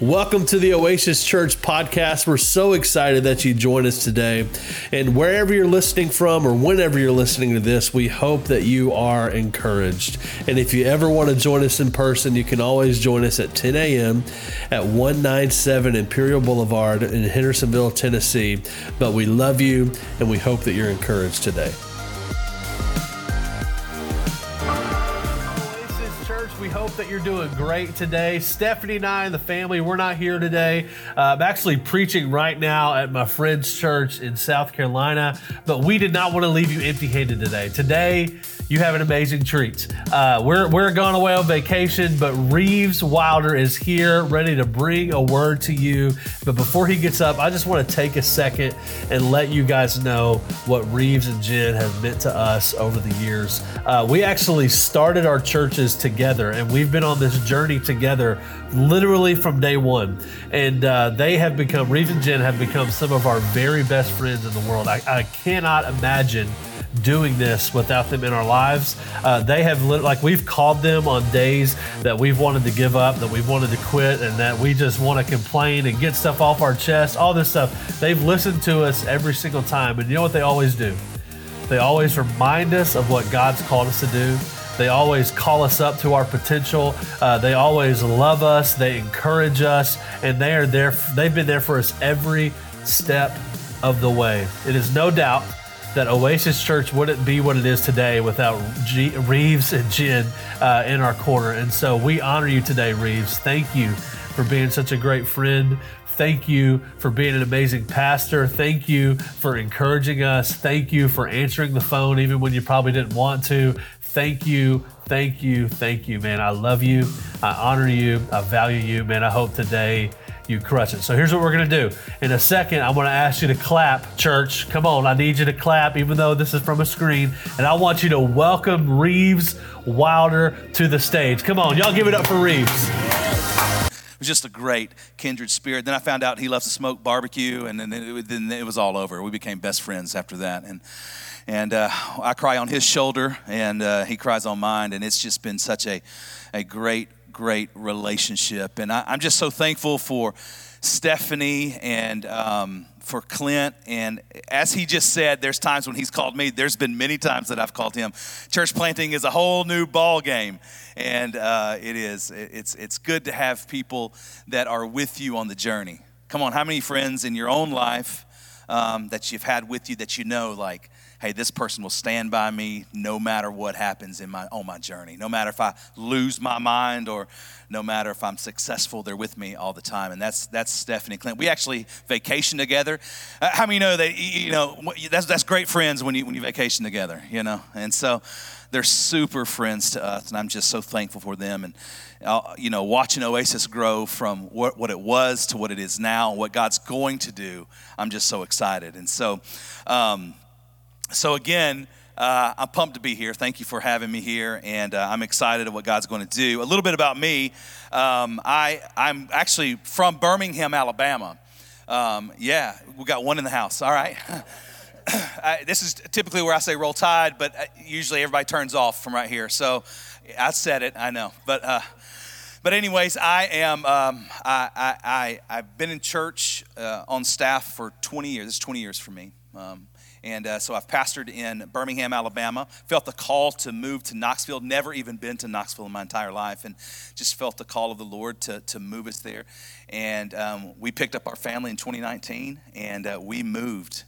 Welcome to the Oasis Church podcast. We're so excited that you join us today. And wherever you're listening from or whenever you're listening to this, we hope that you are encouraged. And if you ever want to join us in person, you can always join us at 10 a.m. at 197 Imperial Boulevard in Hendersonville, Tennessee. But we love you and we hope that you're encouraged today. Doing great today. Stephanie and I and the family, we're not here today. Uh, I'm actually preaching right now at my friend's church in South Carolina, but we did not want to leave you empty handed today. Today, you have an amazing treat. Uh, we're, we're going away on vacation, but Reeves Wilder is here ready to bring a word to you. But before he gets up, I just want to take a second and let you guys know what Reeves and Jen have meant to us over the years. Uh, we actually started our churches together, and we've been on this journey together literally from day one. And uh, they have become, Reeves and Jen have become some of our very best friends in the world. I, I cannot imagine doing this without them in our lives. Uh, they have, like, we've called them on days that we've wanted to give up, that we've wanted to quit, and that we just want to complain and get stuff off our chest, all this stuff. They've listened to us every single time. And you know what they always do? They always remind us of what God's called us to do. They always call us up to our potential. Uh, they always love us. They encourage us, and they are there. They've been there for us every step of the way. It is no doubt that Oasis Church wouldn't be what it is today without G- Reeves and Jen uh, in our corner. And so we honor you today, Reeves. Thank you for being such a great friend. Thank you for being an amazing pastor. Thank you for encouraging us. Thank you for answering the phone even when you probably didn't want to. Thank you, thank you, thank you, man. I love you. I honor you. I value you, man. I hope today you crush it. So here's what we're going to do. In a second, I'm going to ask you to clap, church. Come on, I need you to clap, even though this is from a screen. And I want you to welcome Reeves Wilder to the stage. Come on, y'all give it up for Reeves. It was just a great kindred spirit. Then I found out he loves to smoke barbecue, and then it, then it was all over. We became best friends after that. And and uh, I cry on his shoulder, and uh, he cries on mine, and it's just been such a, a great great relationship. And I, am just so thankful for Stephanie and um, for Clint. And as he just said, there's times when he's called me. There's been many times that I've called him. Church planting is a whole new ball game, and uh, it is. It's it's good to have people that are with you on the journey. Come on, how many friends in your own life um, that you've had with you that you know like hey, this person will stand by me no matter what happens in my on my journey. No matter if I lose my mind or no matter if I'm successful, they're with me all the time. And that's that's Stephanie Clint. We actually vacation together. Uh, how many know that you know that's that's great friends when you when you vacation together, you know? And so they're super friends to us, and I'm just so thankful for them. And uh, you know, watching Oasis grow from what, what it was to what it is now, what God's going to do, I'm just so excited. And so, um, so, again, uh, I'm pumped to be here. Thank you for having me here, and uh, I'm excited at what God's going to do. A little bit about me um, I, I'm actually from Birmingham, Alabama. Um, yeah, we got one in the house. All right. I, this is typically where I say roll tide, but uh, usually everybody turns off from right here. So I said it, I know. But, uh, but anyways, I am, um, I, I, I, have been in church uh, on staff for 20 years. This is 20 years for me. Um, and uh, so I've pastored in Birmingham, Alabama. Felt the call to move to Knoxville. Never even been to Knoxville in my entire life. And just felt the call of the Lord to, to move us there. And um, we picked up our family in 2019 and uh, we moved.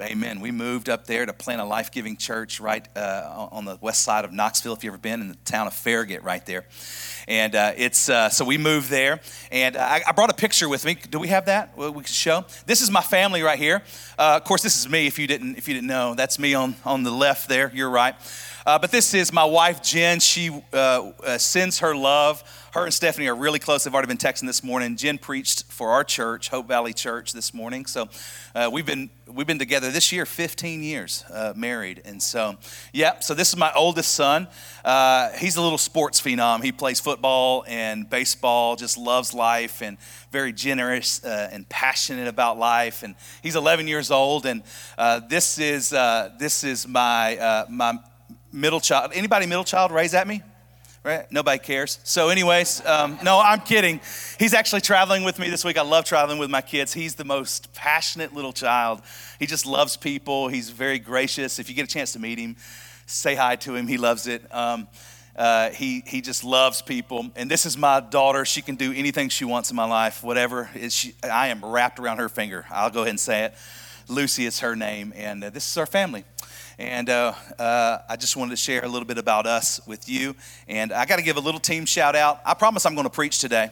Amen. We moved up there to plant a life giving church right uh, on the west side of Knoxville, if you've ever been in the town of Farragut, right there. And uh, it's uh, so we moved there, and I, I, brought a picture with me. Do we have that? We can show. This is my family right here. Uh, of course, this is me. If you didn't, if you didn't know, that's me on on the left there. You're right. Uh, but this is my wife Jen. She uh, uh, sends her love. Her and Stephanie are really close. They've already been texting this morning. Jen preached for our church, Hope Valley Church, this morning. So we've been we've been together this year 15 years married and so yeah so this is my oldest son uh, he's a little sports phenom he plays football and baseball just loves life and very generous uh, and passionate about life and he's 11 years old and uh, this is uh, this is my uh, my middle child anybody middle child raise at me right? Nobody cares. So, anyways, um, no, I'm kidding. He's actually traveling with me this week. I love traveling with my kids. He's the most passionate little child. He just loves people. He's very gracious. If you get a chance to meet him, say hi to him. He loves it. Um, uh, he, he just loves people. And this is my daughter. She can do anything she wants in my life, whatever. Is she, I am wrapped around her finger. I'll go ahead and say it. Lucy is her name, and uh, this is our family. And uh, uh, I just wanted to share a little bit about us with you. And I got to give a little team shout out. I promise I'm going to preach today.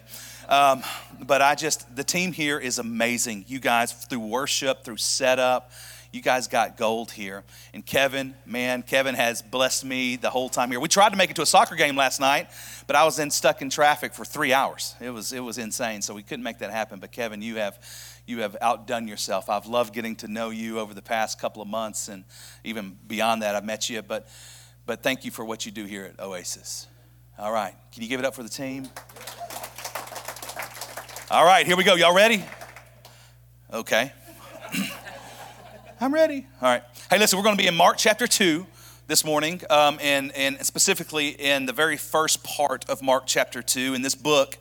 Um, but I just, the team here is amazing. You guys, through worship, through setup, you guys got gold here. And Kevin, man, Kevin has blessed me the whole time here. We tried to make it to a soccer game last night, but I was in stuck in traffic for three hours. It was it was insane, so we couldn't make that happen. But Kevin, you have you have outdone yourself. I've loved getting to know you over the past couple of months, and even beyond that, I've met you. But but thank you for what you do here at Oasis. All right, can you give it up for the team? All right, here we go. Y'all ready? Okay. I'm ready. All right. Hey, listen, we're going to be in Mark chapter 2 this morning, um, and, and specifically in the very first part of Mark chapter 2. In this book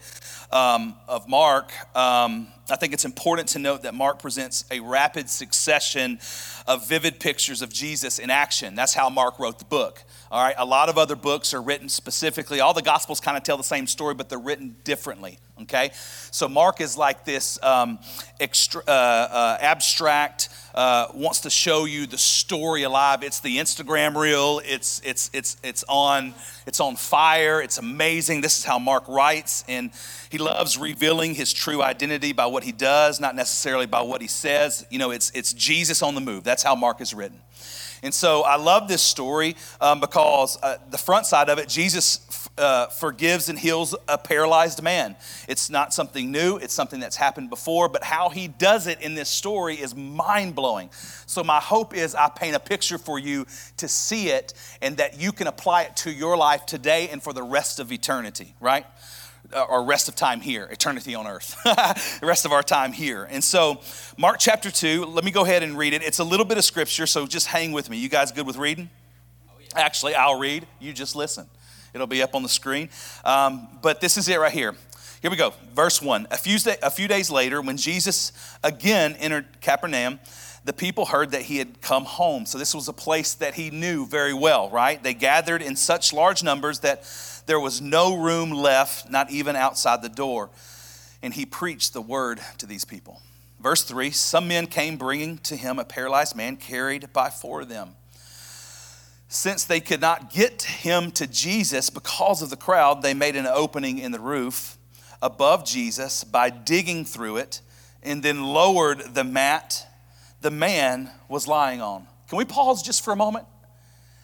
um, of Mark, um, I think it's important to note that Mark presents a rapid succession of vivid pictures of Jesus in action. That's how Mark wrote the book. All right, a lot of other books are written specifically. All the Gospels kind of tell the same story, but they're written differently. Okay, so Mark is like this um, extra, uh, uh, abstract, uh, wants to show you the story alive. It's the Instagram reel. It's it's it's it's on it's on fire. It's amazing. This is how Mark writes, and he loves revealing his true identity by what he does, not necessarily by what he says. You know, it's it's Jesus on the move. That's how Mark is written. And so I love this story um, because uh, the front side of it, Jesus uh, forgives and heals a paralyzed man. It's not something new, it's something that's happened before, but how he does it in this story is mind blowing. So, my hope is I paint a picture for you to see it and that you can apply it to your life today and for the rest of eternity, right? Uh, or rest of time here, eternity on earth, the rest of our time here. And so, Mark chapter 2, let me go ahead and read it. It's a little bit of scripture, so just hang with me. You guys good with reading? Oh. Actually, I'll read, you just listen. It'll be up on the screen. Um, but this is it right here. Here we go. Verse 1. A few, a few days later, when Jesus again entered Capernaum, the people heard that he had come home. So, this was a place that he knew very well, right? They gathered in such large numbers that there was no room left, not even outside the door. And he preached the word to these people. Verse 3 Some men came bringing to him a paralyzed man carried by four of them. Since they could not get him to Jesus because of the crowd, they made an opening in the roof above Jesus by digging through it and then lowered the mat the man was lying on. Can we pause just for a moment?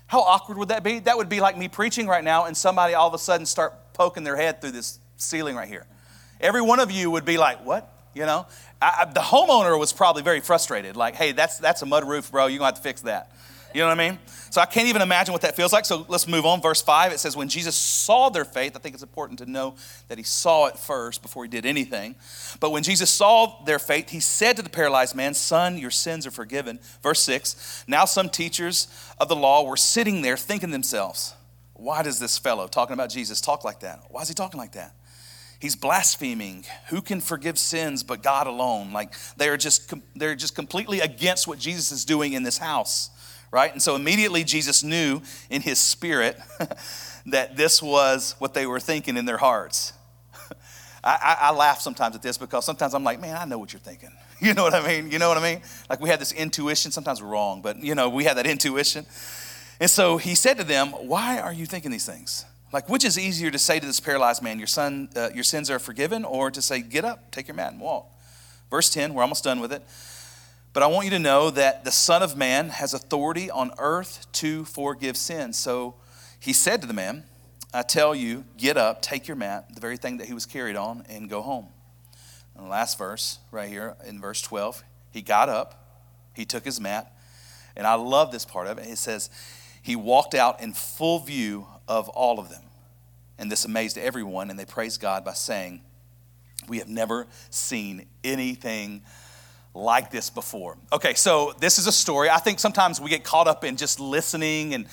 How awkward would that be? That would be like me preaching right now and somebody all of a sudden start poking their head through this ceiling right here. Every one of you would be like, "What?" You know. I, I, the homeowner was probably very frustrated. Like, "Hey, that's that's a mud roof, bro. You're gonna have to fix that." You know what I mean? So I can't even imagine what that feels like. So let's move on. Verse 5, it says, When Jesus saw their faith, I think it's important to know that he saw it first before he did anything. But when Jesus saw their faith, he said to the paralyzed man, Son, your sins are forgiven. Verse 6, Now some teachers of the law were sitting there thinking themselves, Why does this fellow, talking about Jesus, talk like that? Why is he talking like that? He's blaspheming. Who can forgive sins but God alone? Like they're just they're just completely against what Jesus is doing in this house right? And so immediately Jesus knew in his spirit that this was what they were thinking in their hearts. I, I, I, laugh sometimes at this because sometimes I'm like, man, I know what you're thinking. You know what I mean? You know what I mean? Like we have this intuition. Sometimes we're wrong, but you know, we have that intuition. And so he said to them, Why are you thinking these things? Like, which is easier to say to this paralyzed man, Your son, uh, your sins are forgiven, or to say, Get up, take your mat, and walk? Verse 10, we're almost done with it. But I want you to know that the Son of Man has authority on earth to forgive sins. So he said to the man, I tell you, get up, take your mat, the very thing that he was carried on, and go home. And the last verse, right here in verse 12, he got up, he took his mat, and I love this part of it. It says, he walked out in full view of all of them. And this amazed everyone, and they praised God by saying, We have never seen anything like this before. Okay, so this is a story. I think sometimes we get caught up in just listening and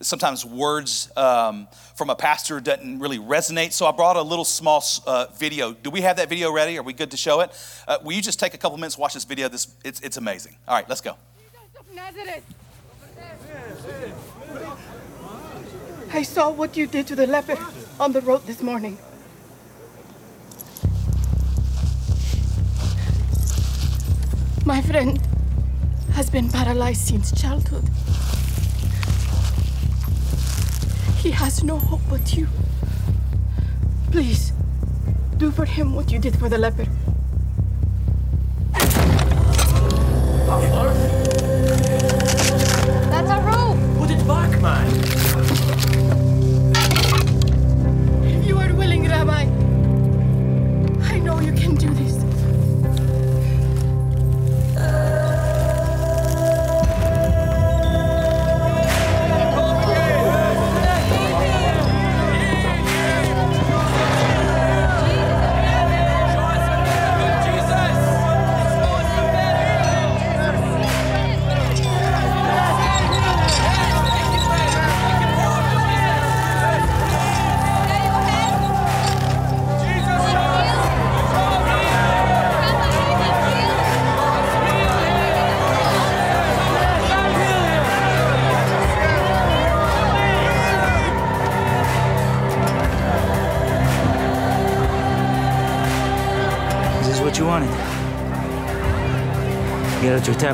sometimes words um, from a pastor doesn't really resonate. So I brought a little small uh, video. Do we have that video ready? Are we good to show it? Uh, will you just take a couple minutes, watch this video? This it's, it's amazing. All right, let's go. I saw what you did to the leper on the road this morning. My friend has been paralyzed since childhood. He has no hope but you. Please, do for him what you did for the leper. That's a rope. Put it back, man.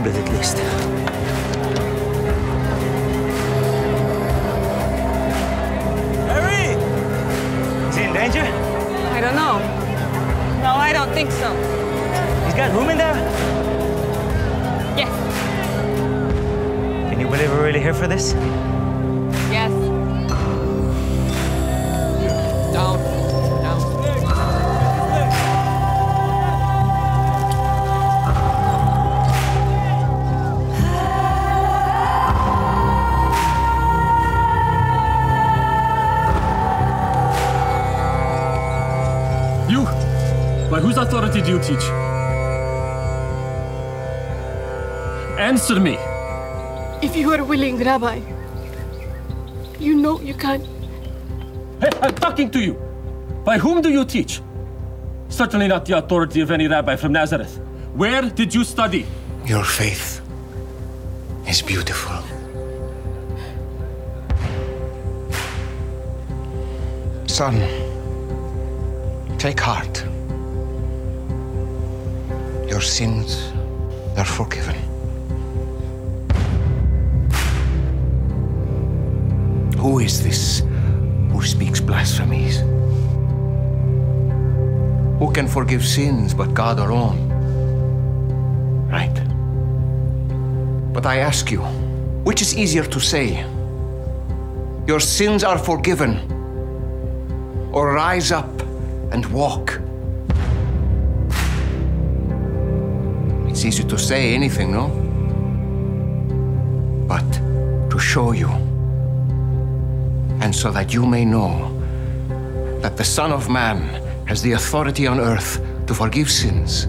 Get out Rabbi, you know you can. Hey, I'm talking to you. By whom do you teach? Certainly not the authority of any rabbi from Nazareth. Where did you study? Your faith is beautiful. Son, take heart. Your sins are forgiven. Who is this who speaks blasphemies? Who can forgive sins but God alone? Right. But I ask you, which is easier to say? Your sins are forgiven, or rise up and walk? It's easy to say anything, no? But to show you, and so that you may know that the Son of Man has the authority on earth to forgive sins.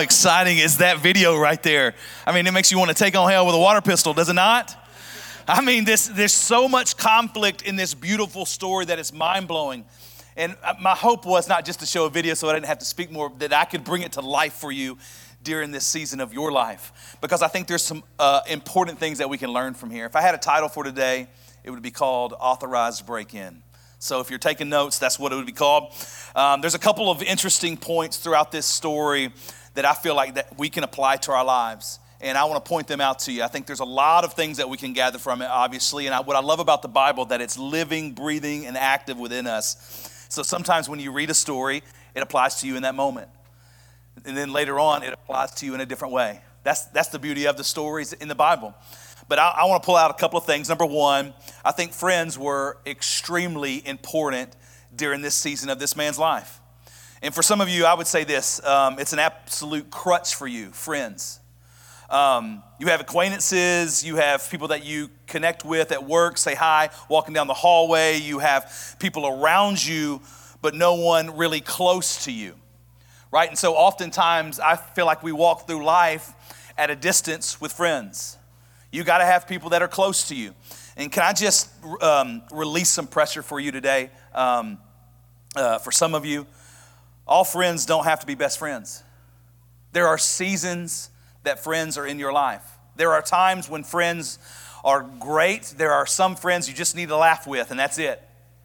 Exciting is that video right there? I mean, it makes you want to take on hell with a water pistol, does it not? I mean, this, there's so much conflict in this beautiful story that it's mind blowing. And uh, my hope was not just to show a video so I didn't have to speak more, that I could bring it to life for you during this season of your life. Because I think there's some uh, important things that we can learn from here. If I had a title for today, it would be called Authorized Break In. So if you're taking notes, that's what it would be called. Um, there's a couple of interesting points throughout this story that I feel like that we can apply to our lives. And I want to point them out to you. I think there's a lot of things that we can gather from it, obviously. And I, what I love about the Bible, that it's living, breathing, and active within us. So sometimes when you read a story, it applies to you in that moment. And then later on, it applies to you in a different way. That's, that's the beauty of the stories in the Bible. But I, I want to pull out a couple of things. Number one, I think friends were extremely important during this season of this man's life. And for some of you, I would say this um, it's an absolute crutch for you, friends. Um, you have acquaintances, you have people that you connect with at work, say hi, walking down the hallway. You have people around you, but no one really close to you, right? And so oftentimes I feel like we walk through life at a distance with friends. You got to have people that are close to you. And can I just um, release some pressure for you today? Um, uh, for some of you, all friends don't have to be best friends. There are seasons that friends are in your life. There are times when friends are great. There are some friends you just need to laugh with, and that's it.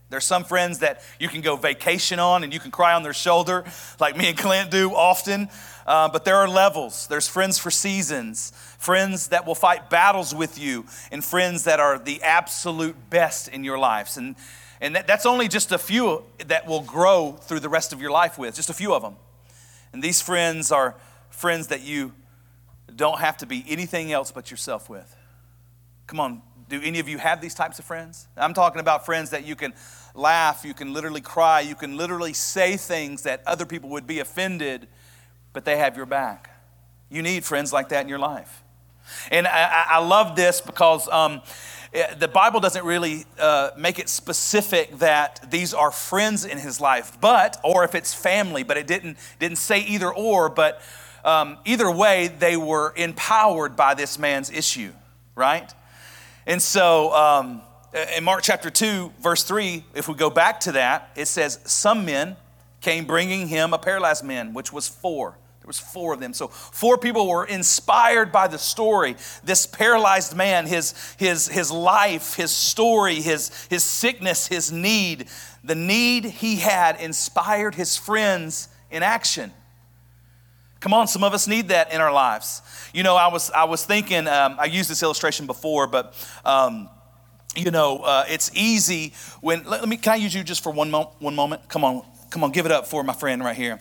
There's some friends that you can go vacation on and you can cry on their shoulder, like me and Clint do often. Uh, but there are levels. There's friends for seasons, friends that will fight battles with you, and friends that are the absolute best in your lives. And and that, that's only just a few that will grow through the rest of your life with, just a few of them. And these friends are friends that you don't have to be anything else but yourself with. Come on, do any of you have these types of friends? I'm talking about friends that you can laugh, you can literally cry, you can literally say things that other people would be offended, but they have your back. You need friends like that in your life. And I, I love this because um, The Bible doesn't really uh, make it specific that these are friends in his life, but, or if it's family, but it didn't, didn't say either or, but um, either way, they were empowered by this man's issue, right? And so um, in Mark chapter 2, verse 3, if we go back to that, it says, Some men came bringing him a paralyzed man, which was four. There was four of them. So four people were inspired by the story. This paralyzed man, his, his, his life, his story, his, his sickness, his need. The need he had inspired his friends in action. Come on, some of us need that in our lives. You know, I was, I was thinking, um, I used this illustration before, but um, you know, uh, it's easy when, let, let, me, can I use you just for one, one moment? Come on, Come on, give it up for my friend right here.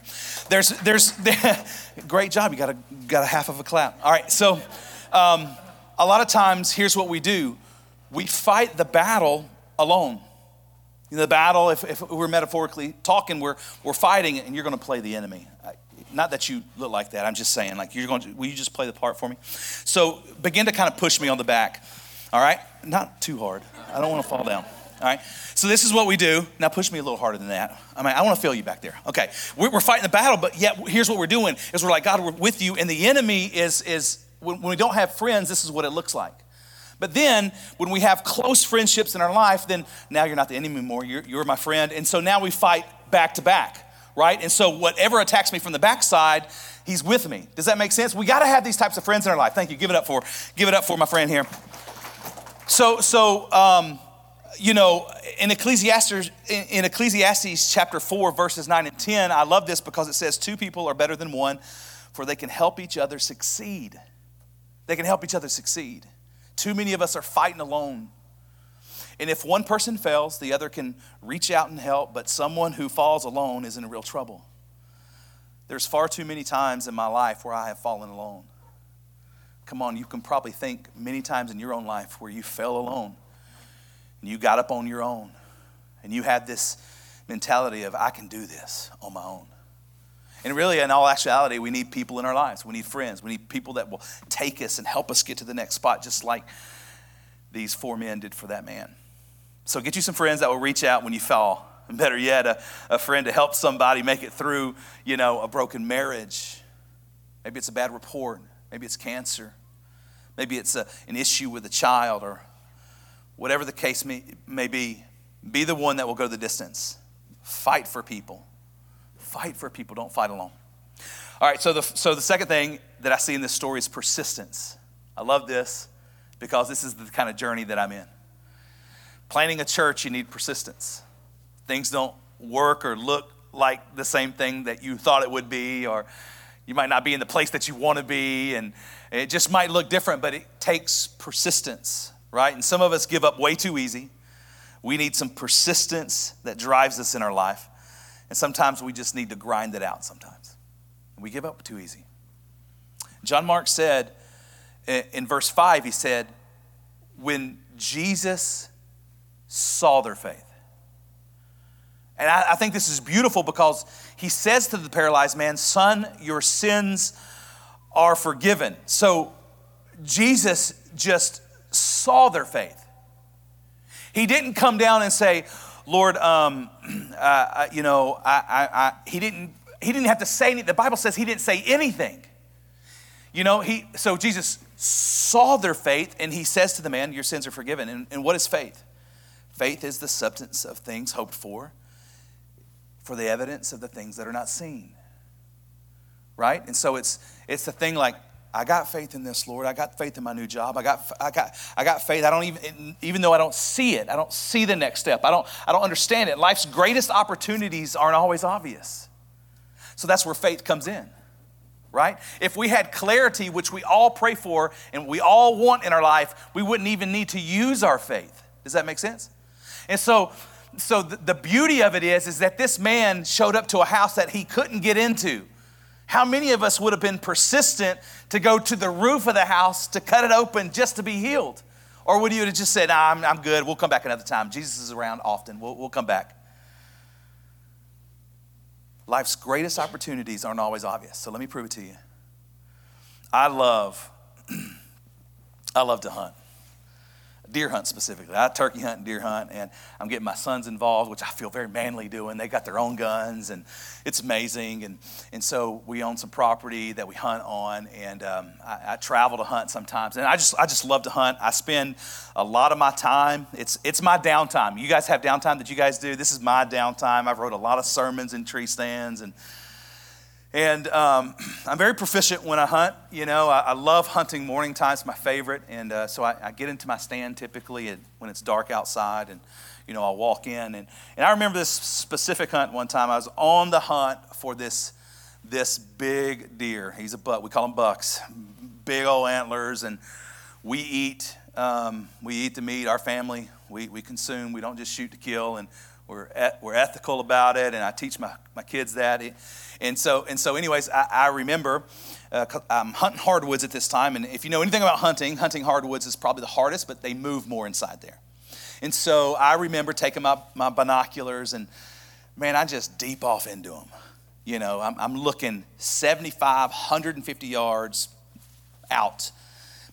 There's, there's, great job. You got a, got a half of a clap. All right, so um, a lot of times, here's what we do we fight the battle alone. Know, the battle, if, if we're metaphorically talking, we're, we're fighting and you're going to play the enemy. Not that you look like that. I'm just saying, like, you're going to, will you just play the part for me? So begin to kind of push me on the back. All right? Not too hard. I don't want to fall down. All right. So this is what we do. Now push me a little harder than that. I mean, I want to feel you back there. Okay. We're, we're, fighting the battle, but yet here's what we're doing: is we're like God, we're with you, and the enemy is is when, when we don't have friends, this is what it looks like. But then when we have close friendships in our life, then now you're not the enemy anymore. You're, you're my friend, and so now we fight back to back, right? And so whatever attacks me from the backside, he's with me. Does that make sense? We got to have these types of friends in our life. Thank you. Give it up for give it up for my friend here. So so. Um, you know, in Ecclesiastes, in Ecclesiastes chapter 4, verses 9 and 10, I love this because it says, Two people are better than one, for they can help each other succeed. They can help each other succeed. Too many of us are fighting alone. And if one person fails, the other can reach out and help, but someone who falls alone is in real trouble. There's far too many times in my life where I have fallen alone. Come on, you can probably think many times in your own life where you fell alone and you got up on your own and you had this mentality of, I can do this on my own. And really, in all actuality, we need people in our lives. We need friends. We need people that will take us and help us get to the next spot, just like these four men did for that man. So get you some friends that will reach out when you fall. And better yet, a, a friend to help somebody make it through, you know, a broken marriage. Maybe it's a bad report. Maybe it's cancer. Maybe it's a, an issue with a child or whatever the case may, may be. Be the one that will go the distance. Fight for people. Fight for people. Don't fight alone. All right, so the, so the second thing that I see in this story is persistence. I love this because this is the kind of journey that I'm in. Planning a church, you need persistence. Things don't work or look like the same thing that you thought it would be, or you might not be in the place that you want to be, and it just might look different, but it takes persistence, right? And some of us give up way too easy. We need some persistence that drives us in our life. And sometimes we just need to grind it out sometimes. We give up too easy. John Mark said in verse 5, he said, When Jesus saw their faith. And I, I, think this is beautiful because he says to the paralyzed man, Son, your sins are forgiven. So Jesus just saw their faith. He didn't come down and say, Lord, um, uh, you know, I, I, I, he, didn't, he didn't have to say anything. The Bible says he didn't say anything. You know, he, so Jesus saw their faith and he says to the man, Your sins are forgiven. And, and what is faith? Faith is the substance of things hoped for for the evidence of the things that are not seen. Right? And so it's it's the thing like I got faith in this, Lord. I got faith in my new job. I got I got I got faith. I don't even even though I don't see it. I don't see the next step. I don't I don't understand it. Life's greatest opportunities aren't always obvious. So that's where faith comes in. Right? If we had clarity, which we all pray for and we all want in our life, we wouldn't even need to use our faith. Does that make sense? And so so the, beauty of it is, is that this man showed up to a house that he couldn't get into. How many of us would have been persistent to go to the roof of the house to cut it open just to be healed? Or would you have just said, nah, I'm, I'm good, we'll come back another time. Jesus is around often, we'll, we'll come back. Life's greatest opportunities aren't always obvious, so let me prove it to you. I love, I love to hunt deer hunt specifically. I turkey hunt and deer hunt, and I'm getting my sons involved, which I feel very manly doing. They got their own guns, and it's amazing. And, and so we own some property that we hunt on, and um, I, I, travel to hunt sometimes. And I just, I just love to hunt. I spend a lot of my time. It's, it's my downtime. You guys have downtime that you guys do. This is my downtime. I've wrote a lot of sermons in tree stands and and um, I'm very proficient when I hunt. You know, I, I love hunting morning time. It's my favorite. And uh, so I, I, get into my stand typically when it's dark outside. And, you know, I'll walk in. And, and I remember this specific hunt one time. I was on the hunt for this, this big deer. He's a buck. We call him bucks. Big old antlers. And we eat, um, we eat the meat. Our family, we, we consume. We don't just shoot to kill. And we're, et- we're ethical about it. And I teach my, my kids that. And so, and so anyways, I, I remember uh, I'm hunting hardwoods at this time. And if you know anything about hunting, hunting hardwoods is probably the hardest, but they move more inside there. And so I remember taking my, my binoculars and man, I just deep off into them. You know, I'm, I'm looking 75, 150 yards out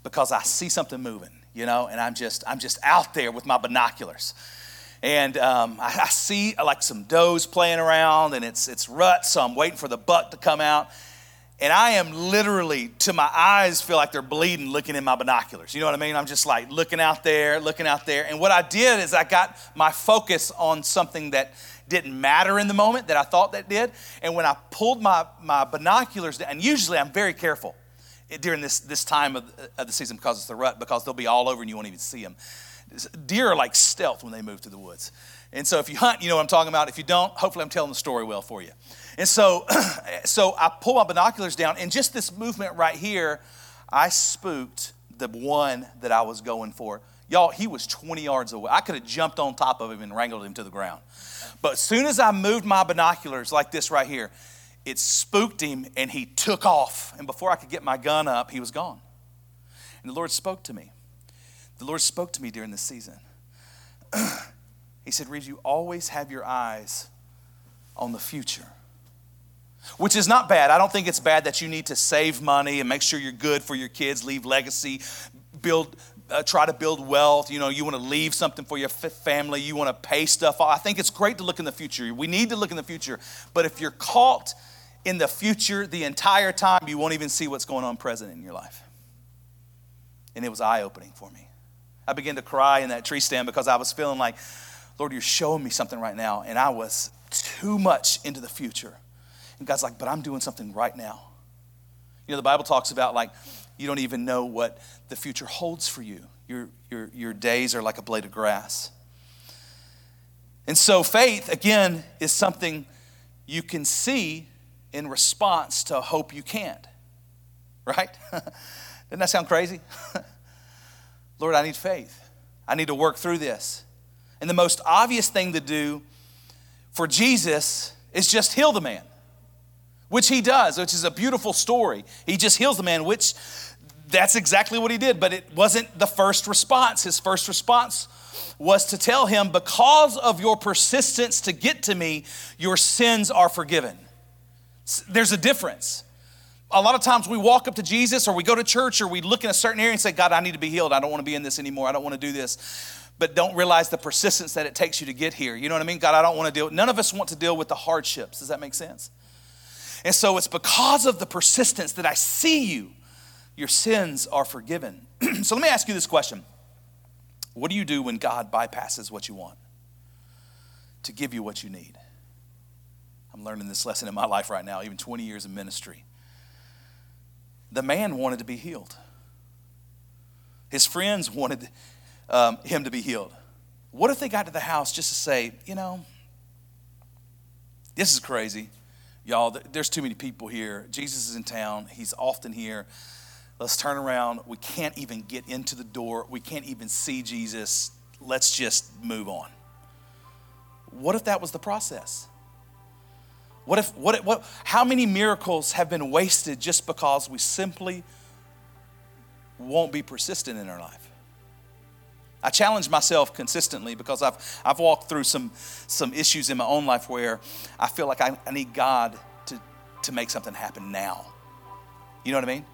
because I see something moving, you know, and I'm just, I'm just out there with my binoculars and um, I, I, see like some does playing around and it's, it's rut so i'm waiting for the buck to come out. And i am literally to my eyes feel like they're bleeding looking in my binoculars. You know what i mean? I'm just like looking out there looking out there. And what i did is i got my focus on something that didn't matter in the moment that i thought that did. And when i pulled my, my binoculars down and usually i'm very careful during this, this time of, of the season because it's the rut because they'll be all over and you won't even see them deer are like stealth when they move through the woods. And so if you hunt, you know what I'm talking about. If you don't, hopefully I'm telling the story well for you. And so, so I pull my binoculars down, and just this movement right here, I spooked the one that I was going for. Y'all, he was 20 yards away. I could have jumped on top of him and wrangled him to the ground. But as soon as I moved my binoculars like this right here, it spooked him and he took off. And before I could get my gun up, he was gone. And the Lord spoke to me. The Lord spoke to me during this season. he said, Reeves, you always have your eyes on the future, which is not bad. I don't think it's bad that you need to save money and make sure you're good for your kids, leave legacy, build. Uh, try to build wealth. You know, you want to leave something for your family. You want to pay stuff off. I think it's great to look in the future. We need to look in the future. But if you're caught in the future the entire time, you won't even see what's going on present in your life. And it was eye opening for me. I began to cry in that tree stand because I was feeling like, Lord, you're showing me something right now. And I was too much into the future. And God's like, but I'm doing something right now. You know, the Bible talks about like, you don't even know what the future holds for you. Your, your, your days are like a blade of grass. And so, faith, again, is something you can see in response to hope you can't. Right? Doesn't that sound crazy? Lord, I need faith. I need to work through this. And the most obvious thing to do for Jesus is just heal the man, which he does, which is a beautiful story. He just heals the man, which that's exactly what he did, but it wasn't the first response. His first response was to tell him, Because of your persistence to get to me, your sins are forgiven. There's a difference. A lot of times we walk up to Jesus or we go to church or we look in a certain area and say, God, I need to be healed. I don't want to be in this anymore. I don't want to do this. But don't realize the persistence that it takes you to get here. You know what I mean? God, I don't want to deal. None of us want to deal with the hardships. Does that make sense? And so it's because of the persistence that I see you, your sins are forgiven. so let me ask you this question What do you do when God bypasses what you want to give you what you need? I'm learning this lesson in my life right now, even 20 years of ministry. The man wanted to be healed. His friends wanted um, him to be healed. What if they got to the house just to say, you know, this is crazy. Y'all, there's too many people here. Jesus is in town. He's often here. Let's turn around. We can't even get into the door. We can't even see Jesus. Let's just move on. What if that was the process? What if, what, what, how many miracles have been wasted just because we simply won't be persistent in our life? I challenge myself consistently because I've, I've walked through some, some issues in my own life where I feel like I, I need God to, to make something happen now. You know what I mean?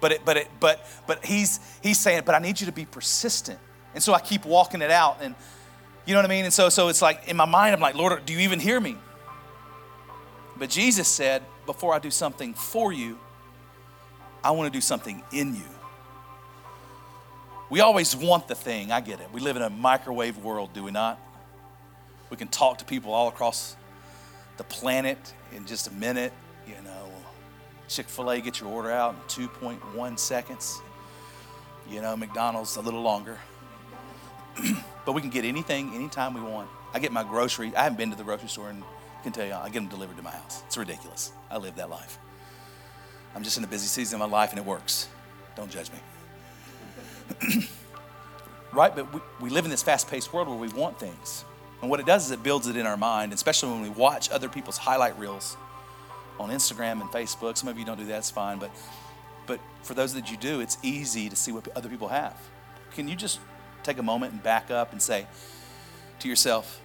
But, it, but, it, but, but he's, he's saying, but I need you to be persistent. And so I keep walking it out. And you know what I mean? And so, so it's like in my mind, I'm like, Lord, do you even hear me? But Jesus said, before I do something for you, I want to do something in you. We always want the thing. I get it. We live in a microwave world, do we not? We can talk to people all across the planet in just a minute. You know, Chick fil A, get your order out in 2.1 seconds. You know, McDonald's a little longer. but we can get anything anytime we want. I get my grocery. I haven't been to the grocery store in can tell you, I get them delivered to my house. It's ridiculous. I live that life. I'm just in a busy season of my life and it works. Don't judge me. right? But we, we live in this fast paced world where we want things. And what it does is it builds it in our mind, especially when we watch other people's highlight reels on Instagram and Facebook. Some of you don't do that, it's fine. But, but for those that you do, it's easy to see what other people have. Can you just take a moment and back up and say to yourself,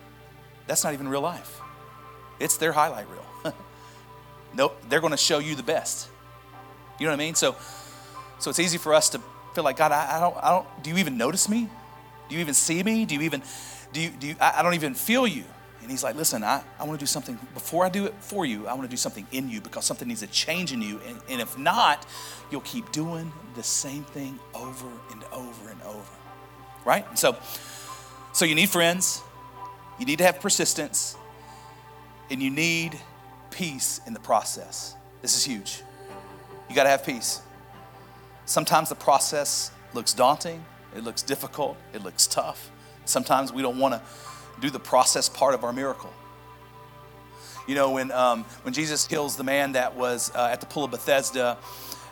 that's not even real life? It's their highlight reel. nope, they're going to show you the best. You know what I mean? So, so it's easy for us to feel like God. I, I don't. I don't. Do you even notice me? Do you even see me? Do you even? Do you? Do you? I, I don't even feel you. And he's like, listen, I, I want to do something before I do it for you. I want to do something in you because something needs to change in you. And, and if not, you'll keep doing the same thing over and over and over. Right? So, so you need friends. You need to have persistence and you need peace in the process. This is huge. You got to have peace. Sometimes the process looks daunting, it looks difficult, it looks tough. Sometimes we don't want to do the process part of our miracle. You know, when, um, when Jesus heals the man that was uh, at the pool of Bethesda,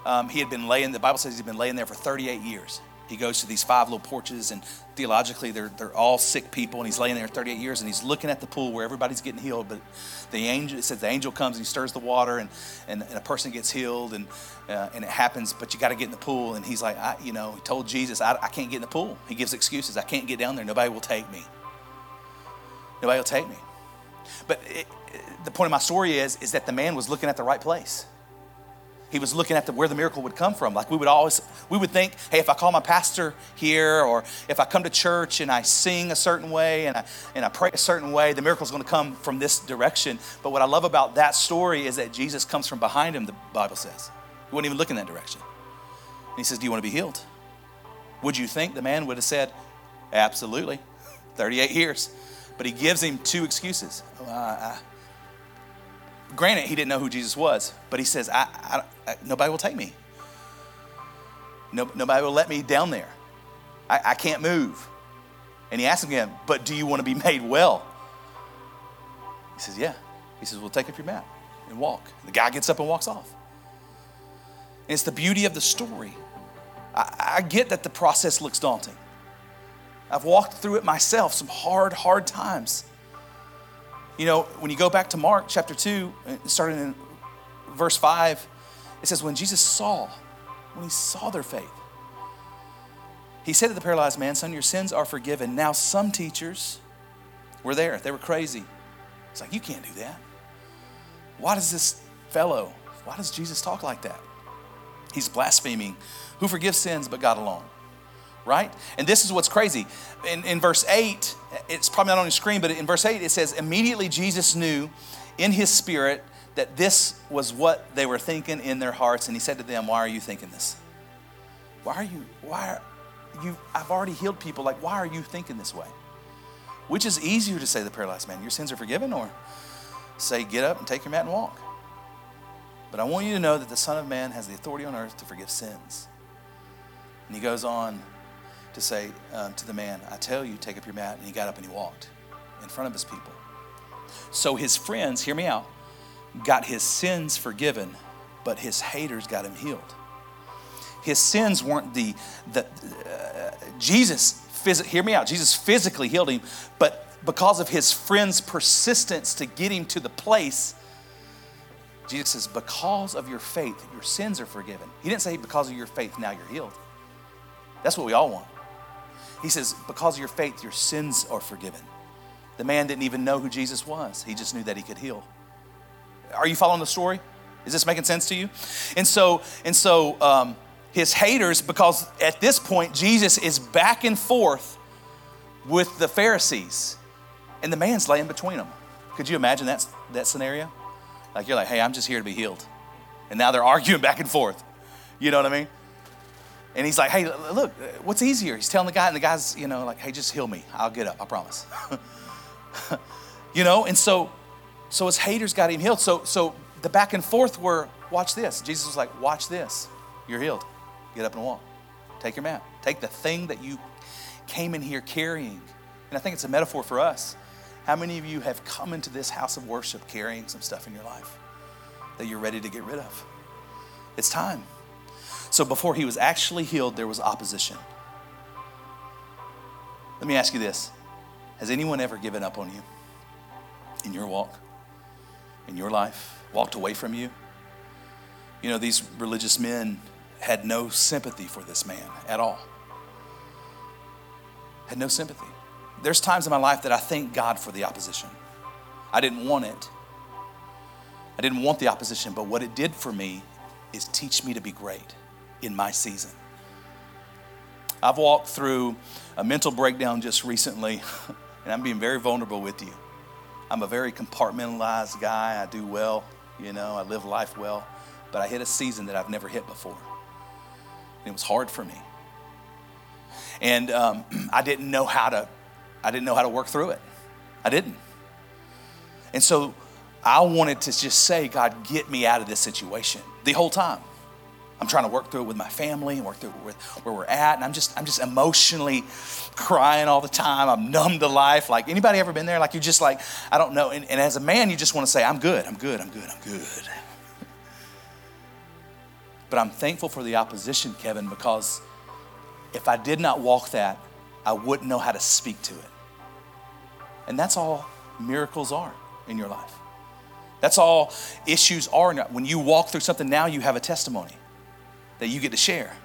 um, he had been laying, the Bible says he'd been laying there for 38 years he goes to these five little porches, and theologically, they're, they're all sick people, and he's laying there 38 years, and he's looking at the pool where everybody's getting healed. But the angel, it says the angel comes and he stirs the water, and, and, and a person gets healed, and, uh, and it happens, but you got to get in the pool. And he's like, I, you know, he told Jesus, I, I can't get in the pool. He gives excuses. I can't get down there. Nobody will take me. Nobody will take me. But it, the point of my story is, is that the man was looking at the right place. He was looking at the, where the miracle would come from. Like we would always, we would think, hey, if I call my pastor here, or if I come to church and I sing a certain way and I, and I pray a certain way, the miracle's going to come from this direction. But what I love about that story is that Jesus comes from behind him, the Bible says. He wouldn't even look in that direction. And he says, Do you want to be healed? Would you think the man would have said, Absolutely, 38 years. But he gives him two excuses. Uh, I, granted, he didn't know who Jesus was, but he says, I, I, I, Nobody will take me. No, nobody will let me down there. I, I can't move. And he asks him again, But do you want to be made well? He says, Yeah. He says, Well, take up your mat and walk. The guy gets up and walks off. And it's the beauty of the story. I, I get that the process looks daunting. I've walked through it myself, some hard, hard times. You know, when you go back to Mark chapter 2, uh, starting in verse 5, it says, When Jesus saw, when he saw their faith, he said to the paralyzed man, Son, your sins are forgiven. Now, some teachers were there, they were crazy. It's like, You can't do that. Why does this fellow, why does Jesus talk like that? He's blaspheming. Who forgives sins but God alone? Right? And this is what's crazy. In, in verse 8, it's probably not on your screen, but in verse 8 it says, Immediately Jesus knew in his spirit that this was what they were thinking in their hearts. And he said to them, Why are you thinking this? Why are you, why are you, I've already healed people. Like, why are you thinking this way? Which is easier to say the paralyzed man, Your sins are forgiven, or say, Get up and take your mat and walk? But I want you to know that the Son of Man has the authority on earth to forgive sins. And he goes on to say um, to the man, I tell you, take up your mat. And he got up and he walked in front of his people. So his friends, hear me out, got his sins forgiven, but his haters got him healed. His sins weren't the, the uh, Jesus, phys- hear me out, Jesus physically healed him, but because of his friends' persistence to get him to the place Jesus says, because of your faith, your sins are forgiven. He didn't say, because of your faith, now you're healed. That's what we all want. He says, because of your faith, your sins are forgiven. The man didn't even know who Jesus was, he just knew that he could heal. Are you following the story? Is this making sense to you? And so, and so, um, his haters, because at this point, Jesus is back and forth with the Pharisees, and the man's laying between them. Could you imagine that, that scenario? Like you're like, hey, I'm just here to be healed. And now they're arguing back and forth. You know what I mean? And he's like, hey, look, what's easier? He's telling the guy, and the guy's, you know, like, hey, just heal me. I'll get up, I promise. you know, and so so his haters got him healed. So so the back and forth were, watch this. Jesus was like, watch this. You're healed. Get up and walk. Take your mat. Take the thing that you came in here carrying. And I think it's a metaphor for us. How many of you have come into this house of worship carrying some stuff in your life that you're ready to get rid of? It's time. So before he was actually healed, there was opposition. Let me ask you this Has anyone ever given up on you in your walk, in your life, walked away from you? You know, these religious men had no sympathy for this man at all. Had no sympathy. There's times in my life that I thank God for the opposition. I didn't want it. I didn't want the opposition, but what it did for me is teach me to be great in my season. I've walked through a mental breakdown just recently, and I'm being very vulnerable with you. I'm a very compartmentalized guy. I do well, you know, I live life well, but I hit a season that I've never hit before. And it was hard for me. And um, I didn't know how to I didn't know how to work through it. I didn't. And so I wanted to just say, God, get me out of this situation the whole time. I'm trying to work through it with my family and work through it with where we're at. And I'm just, I'm just emotionally crying all the time. I'm numb to life. Like anybody ever been there? Like you're just like, I don't know. And, and as a man, you just want to say, I'm good, I'm good, I'm good, I'm good. But I'm thankful for the opposition, Kevin, because if I did not walk that, I wouldn't know how to speak to it. And that's all miracles are in your life. That's all issues are. When you walk through something now, you have a testimony that you get to share.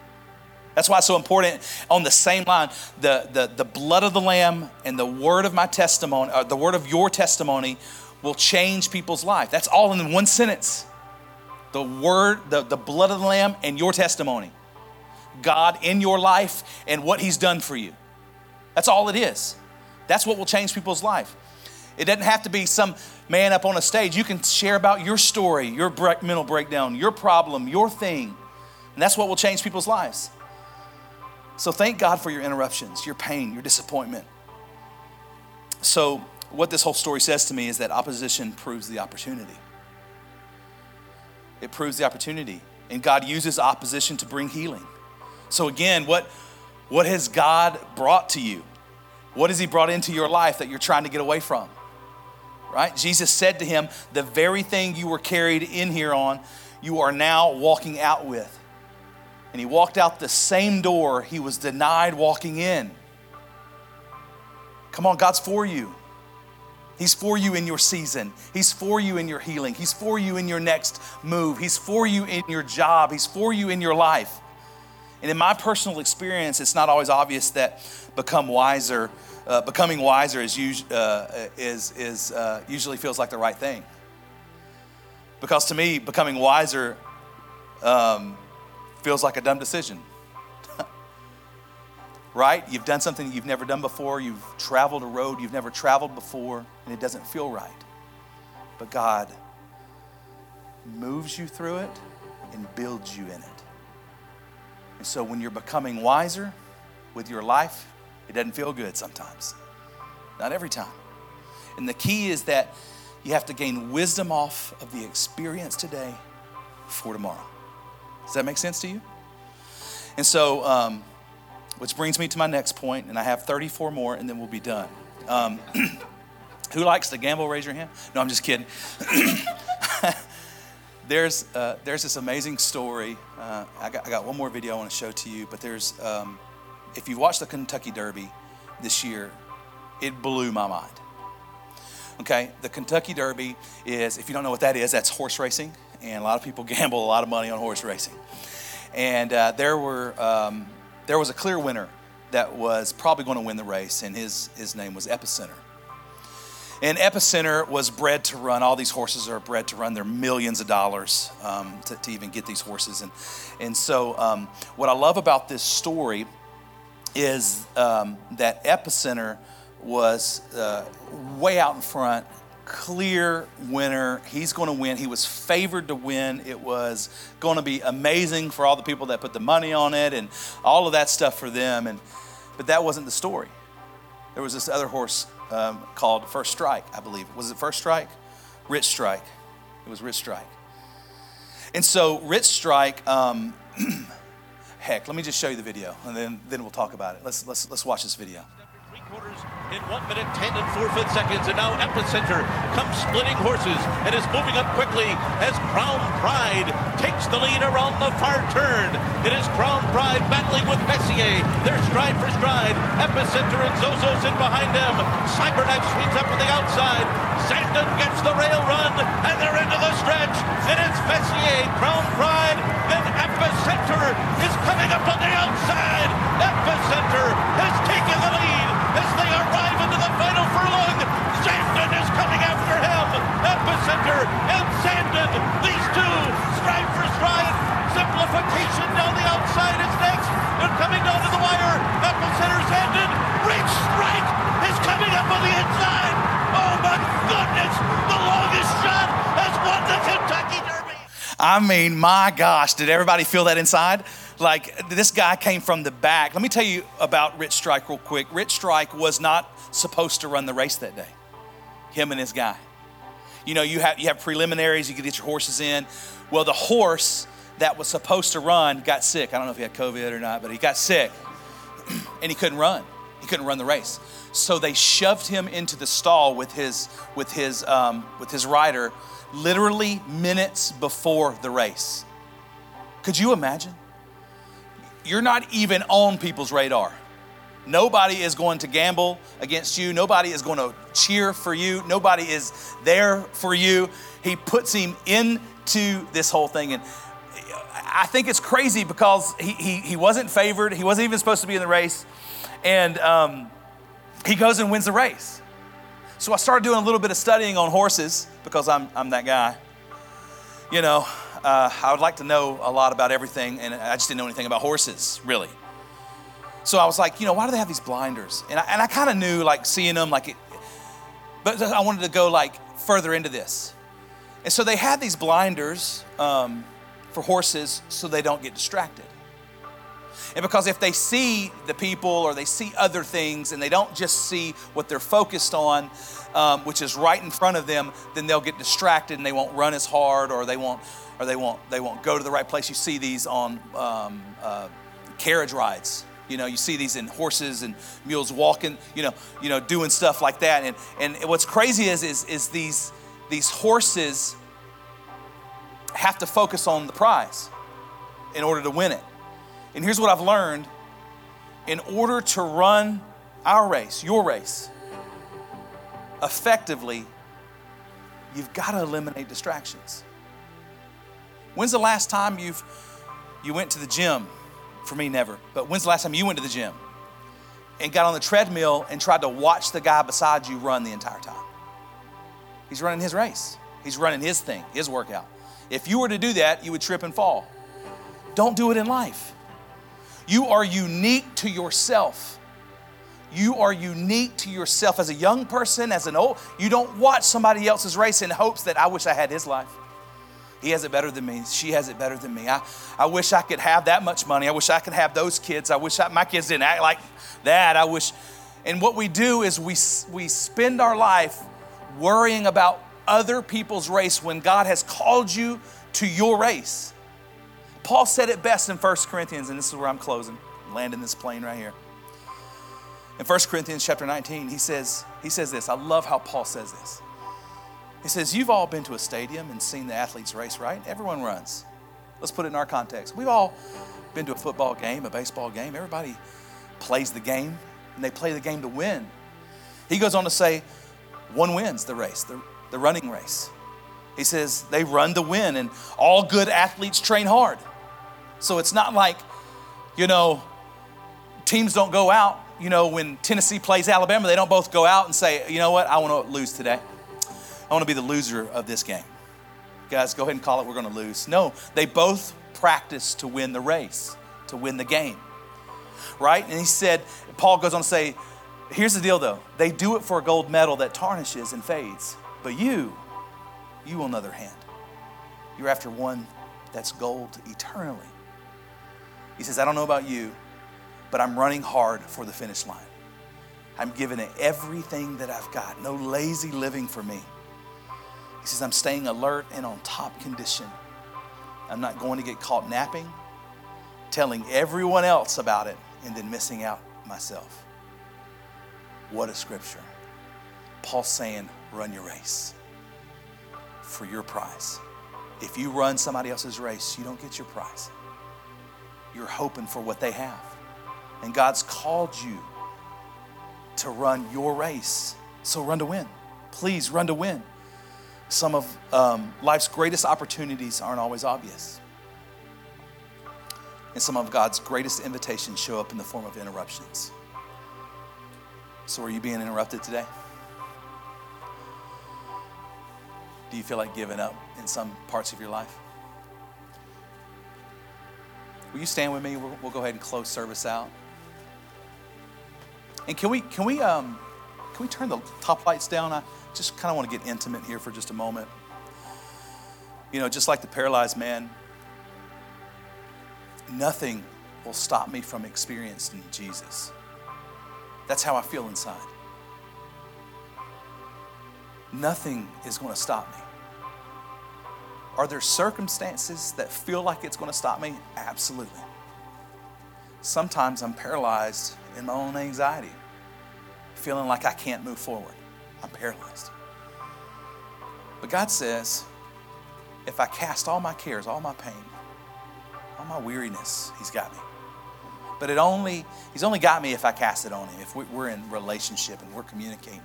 That's why it's so important on the same line the, the, the blood of the Lamb and the word of my testimony, or uh, the word of your testimony will change people's life. That's all in one sentence. the word, the, the blood of the Lamb, and your testimony. God in your life and what He's done for you. That's all it is. That's what will change people's life. It doesn't have to be some man up on a stage. You can share about your story, your mental breakdown, your problem, your thing. And that's what will change people's lives. So thank God for your interruptions, your pain, your disappointment. So, what this whole story says to me is that opposition proves the opportunity. It proves the opportunity. And God uses opposition to bring healing. So, again, what, what has God brought to you? What has He brought into your life that you're trying to get away from? Right? Jesus said to him, The very thing you were carried in here on, you are now walking out with. And he walked out the same door he was denied walking in. Come on, God's for you. He's for you in your season. He's for you in your healing. He's for you in your next move. He's for you in your job. He's for you in your life. And in my personal experience, it's not always obvious that become wiser, uh, becoming wiser is, uh, is, is uh, usually feels like the right thing. Because to me, becoming wiser um, feels like a dumb decision right? You've done something you've never done before. You've traveled a road you've never traveled before, and it doesn't feel right. But God moves you through it and builds you in it. And so when you're becoming wiser with your life, it doesn't feel good sometimes. Not every time. And the key is that you have to gain wisdom off of the experience today for tomorrow. Does that make sense to you? And so, um, which brings me to my next point, and I have 34 more, and then we'll be done. Um, who likes to gamble? Raise your hand. No, I'm just kidding. there's, uh, there's this amazing story. Uh, I, got, I, got, one more video I want to show to you, but there's, um, if you watched the Kentucky Derby this year, it blew my mind. Okay, the Kentucky Derby is, if you don't know what that is, that's horse racing, and a lot of people gamble a lot of money on horse racing. And uh, there were um, there was a clear winner that was probably going to win the race, and his, his name was Epicenter. And Epicenter was bred to run. All these horses are bred to run. They're millions of dollars um, to, to, even get these horses. And, and so, um, what I love about this story is um, that Epicenter was uh, way out in front, clear winner. He's going to win. He was favored to win. It was going to be amazing for all the people that put the money on it and all of that stuff for them. And but that wasn't the story. There was this other horse um, called First Strike, I believe. Was it First Strike? Rich Strike. It was Rich Strike. And so Rich Strike. Um, heck, let me just show you the video, and then then we'll talk about it. Let's let's let's watch this video quarters in 1 minute 10 and 4 fifth seconds. And now Epicenter comes splitting horses and is moving up quickly as Crown Pride takes the lead around the far turn. It is Crown Pride battling with Messier. They're stride for stride. Epicenter and Zozos in behind them. Cyberknife swings up to the outside. Zandon gets the rail run and they're into the stretch. And it's Messier, Crown Pride, then Epicenter is coming up on the outside. Epicenter has taken the lead as they arrive into the final furlong. Zandon is coming after him. Epicenter and Zandon, these two, stride for stride. Simplification down the outside is next. They're coming down to the wire. Epicenter, Zandon, Rich Strike is coming up on the inside. Oh my goodness, the longest shot has won the Kentucky Derby. I mean, my gosh, did everybody feel that inside? Like this guy came from the back. Let me tell you about Rich Strike real quick. Rich Strike was not supposed to run the race that day. Him and his guy. You know, you have you have preliminaries, you can get your horses in. Well, the horse that was supposed to run got sick. I don't know if he had COVID or not, but he got sick. and he couldn't run. He couldn't run the race. So they shoved him into the stall with his with his um, with his rider literally minutes before the race. Could you imagine? You're not even on people's radar. Nobody is going to gamble against you. Nobody is going to cheer for you. Nobody is there for you. He puts him into this whole thing. And I think it's crazy because he, he, he wasn't favored. He wasn't even supposed to be in the race. And um, he goes and wins the race. So I started doing a little bit of studying on horses because I'm, I'm that guy. You know, uh, I would like to know a lot about everything, and I just didn't know anything about horses, really. So I was like, you know, why do they have these blinders? And I, and I kind of knew, like, seeing them, like, it, but I wanted to go, like, further into this. And so they had these blinders um, for horses so they don't get distracted. And because if they see the people or they see other things and they don't just see what they're focused on, um, which is right in front of them, then they'll get distracted and they won't run as hard or they won't or they won't they won't go to the right place. You see these on um, uh, carriage rides. You know, you see these in horses and mules walking. You know, you know, doing stuff like that. And and what's crazy is is is these these horses have to focus on the prize in order to win it. And here's what I've learned in order to run our race, your race, effectively, you've got to eliminate distractions. When's the last time you've you went to the gym? For me, never. But when's the last time you went to the gym and got on the treadmill and tried to watch the guy beside you run the entire time? He's running his race. He's running his thing, his workout. If you were to do that, you would trip and fall. Don't do it in life. You are unique to yourself. You are unique to yourself as a young person, as an old. You don't watch somebody else's race in hopes that I wish I had his life. He has it better than me. She has it better than me. I, I wish I could have that much money. I wish I could have those kids. I wish I, my kids didn't act like that. I wish. And what we do is we, we spend our life worrying about other people's race when God has called you to your race. Paul said it best in 1 Corinthians, and this is where I'm closing, landing this plane right here. In 1 Corinthians chapter 19, he says, he says this. I love how Paul says this. He says, You've all been to a stadium and seen the athletes race, right? Everyone runs. Let's put it in our context. We've all been to a football game, a baseball game. Everybody plays the game, and they play the game to win. He goes on to say, One wins the race, the, the running race. He says, They run to win, and all good athletes train hard. So it's not like, you know, teams don't go out. You know, when Tennessee plays Alabama, they don't both go out and say, you know what, I want to lose today. I want to be the loser of this game. Guys, go ahead and call it, we're going to lose. No, they both practice to win the race, to win the game. Right? And he said, Paul goes on to say, here's the deal though. They do it for a gold medal that tarnishes and fades. But you, you on the other hand, you're after one that's gold eternally. He says, I don't know about you, but I'm running hard for the finish line. I'm giving it everything that I've got. No lazy living for me. He says, I'm staying alert and on top condition. I'm not going to get caught napping, telling everyone else about it, and then missing out myself. What a scripture. Paul's saying, run your race for your prize. If you run somebody else's race, you don't get your prize you're hoping for what they have. And God's called you to run your race. So run to win. Please run to win. Some of um, life's greatest opportunities aren't always obvious. And some of God's greatest invitations show up in the form of interruptions. So, are you being interrupted today? Do you feel like giving up in some parts of your life? Will you stand with me? We'll, we'll, go ahead and close service out. And can we can we um, can we turn the top lights down? I just kind of want to get intimate here for just a moment. You know, just like the paralyzed man, nothing will stop me from experiencing Jesus. That's how I feel inside. Nothing is going to stop me. Are there circumstances that feel like it's going to stop me? Absolutely. Sometimes I'm paralyzed in my own anxiety, feeling like I can't move forward. I'm paralyzed. But God says, if I cast all my cares, all my pain, all my weariness, He's got me. But it only, He's only got me if I cast it on Him, if we're in relationship and we're communicating.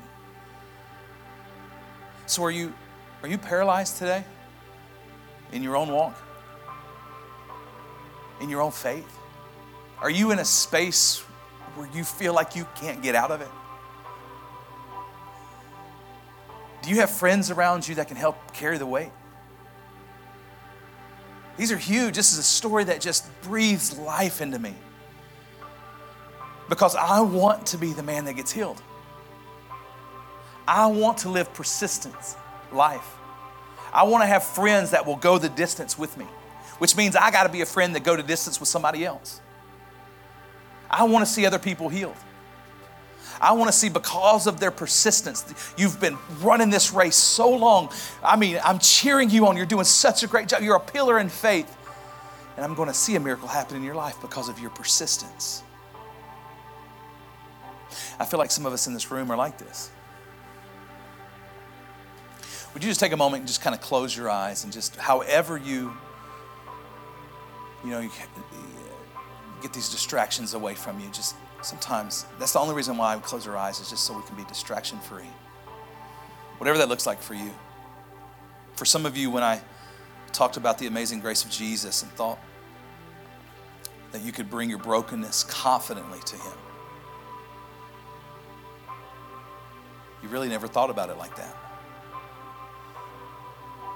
So are you, are you paralyzed today? in your own walk? In your own faith? Are you in a space where you feel like you can't get out of it? Do you have friends around you that can help carry the weight? These are huge. This is a story that just breathes life into me. Because I want to be the man that gets healed. I want to live persistence life. I want to have friends that will go the distance with me, which means I got to be a friend that go the distance with somebody else. I want to see other people healed. I want to see because of their persistence. You've been running this race so long. I mean, I'm cheering you on. You're doing such a great job. You're a pillar in faith. And I'm going to see a miracle happen in your life because of your persistence. I feel like some of us in this room are like this. Would you just take a moment and just kind of close your eyes and just however you, you know, you get these distractions away from you, just sometimes that's the only reason why we close our eyes is just so we can be distraction free. Whatever that looks like for you. For some of you, when I talked about the amazing grace of Jesus and thought that you could bring your brokenness confidently to Him, you really never thought about it like that.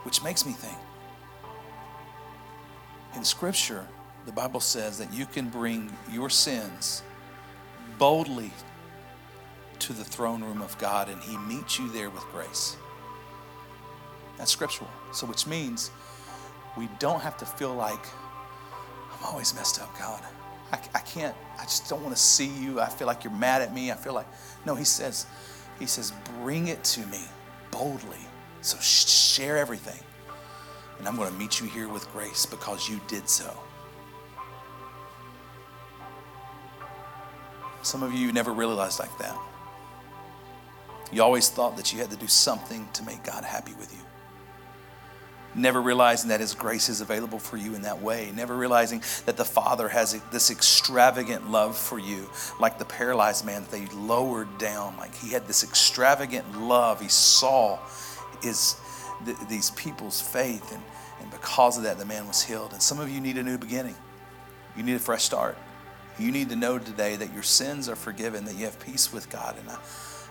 Which makes me think in Scripture, the Bible says that you can bring your sins boldly to the throne room of God and He meets you there with grace. That's scriptural. So, which means we don't have to feel like I'm always messed up, God. I, I can't, I just don't want to see you. I feel like you're mad at me. I feel like, no, He says, He says, bring it to me boldly. So, share everything. And I'm going to meet you here with grace because you did so. Some of you never realized like that. You always thought that you had to do something to make God happy with you. Never realizing that His grace is available for you in that way. Never realizing that the Father has this extravagant love for you, like the paralyzed man that they lowered down. Like He had this extravagant love. He saw his, th- these people's faith, and, and because of that, the man was healed. And some of you need a new beginning, you need a fresh start. You need to know today that your sins are forgiven, that you have peace with God. And I,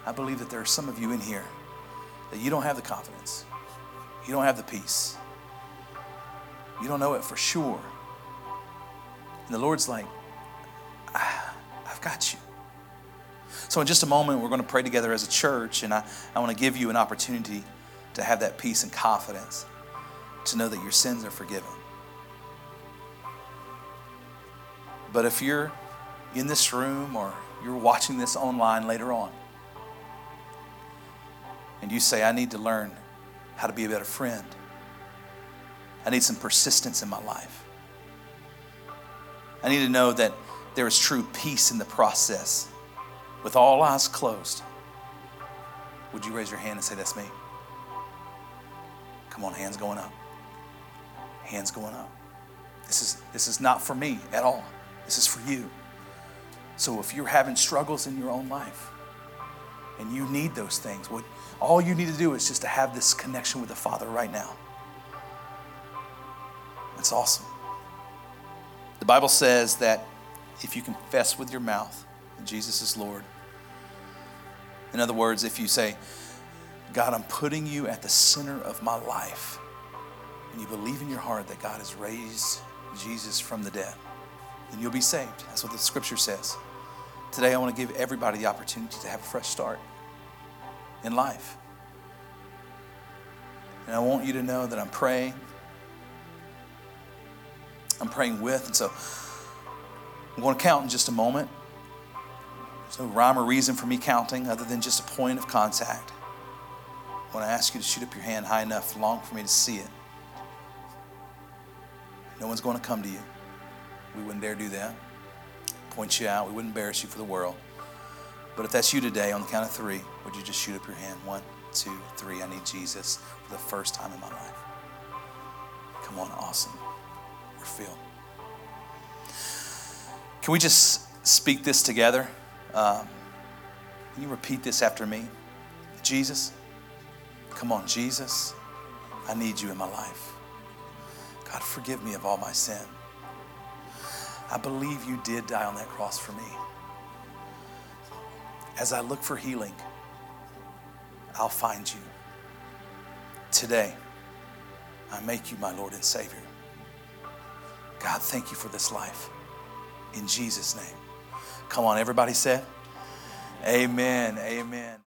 I believe that there are some of you in here that you don't have the confidence, you don't have the peace, you don't know it for sure. And the Lord's like, I've got you. So, in just a moment, we're going to pray together as a church, and I, I want to give you an opportunity to have that peace and confidence, to know that your sins are forgiven. But if you're in this room or you're watching this online later on, and you say, I need to learn how to be a better friend, I need some persistence in my life. I need to know that there is true peace in the process with all eyes closed. Would you raise your hand and say, That's me? Come on, hands going up. Hands going up. This is, this is not for me at all. This is for you. So if you're having struggles in your own life and you need those things, what all you need to do is just to have this connection with the Father right now. That's awesome. The Bible says that if you confess with your mouth that Jesus is Lord, in other words, if you say, God, I'm putting you at the center of my life, and you believe in your heart that God has raised Jesus from the dead, then you'll be saved. That's what the scripture says. Today, I want to give everybody the opportunity to have a fresh start in life. And I want you to know that I'm praying. I'm praying with. And so I'm going to count in just a moment. There's no rhyme or reason for me counting other than just a point of contact. I want to ask you to shoot up your hand high enough long for me to see it. No one's going to come to you. We wouldn't dare do that. Point you out. We wouldn't embarrass you for the world. But if that's you today, on the count of three, would you just shoot up your hand? One, two, three. I need Jesus for the first time in my life. Come on, awesome. We're filled. Can we just speak this together? Um, can you repeat this after me? Jesus, come on, Jesus, I need you in my life. God, forgive me of all my sin. I believe you did die on that cross for me. As I look for healing, I'll find you. Today, I make you my Lord and Savior. God, thank you for this life. In Jesus' name. Come on, everybody said, Amen. Amen.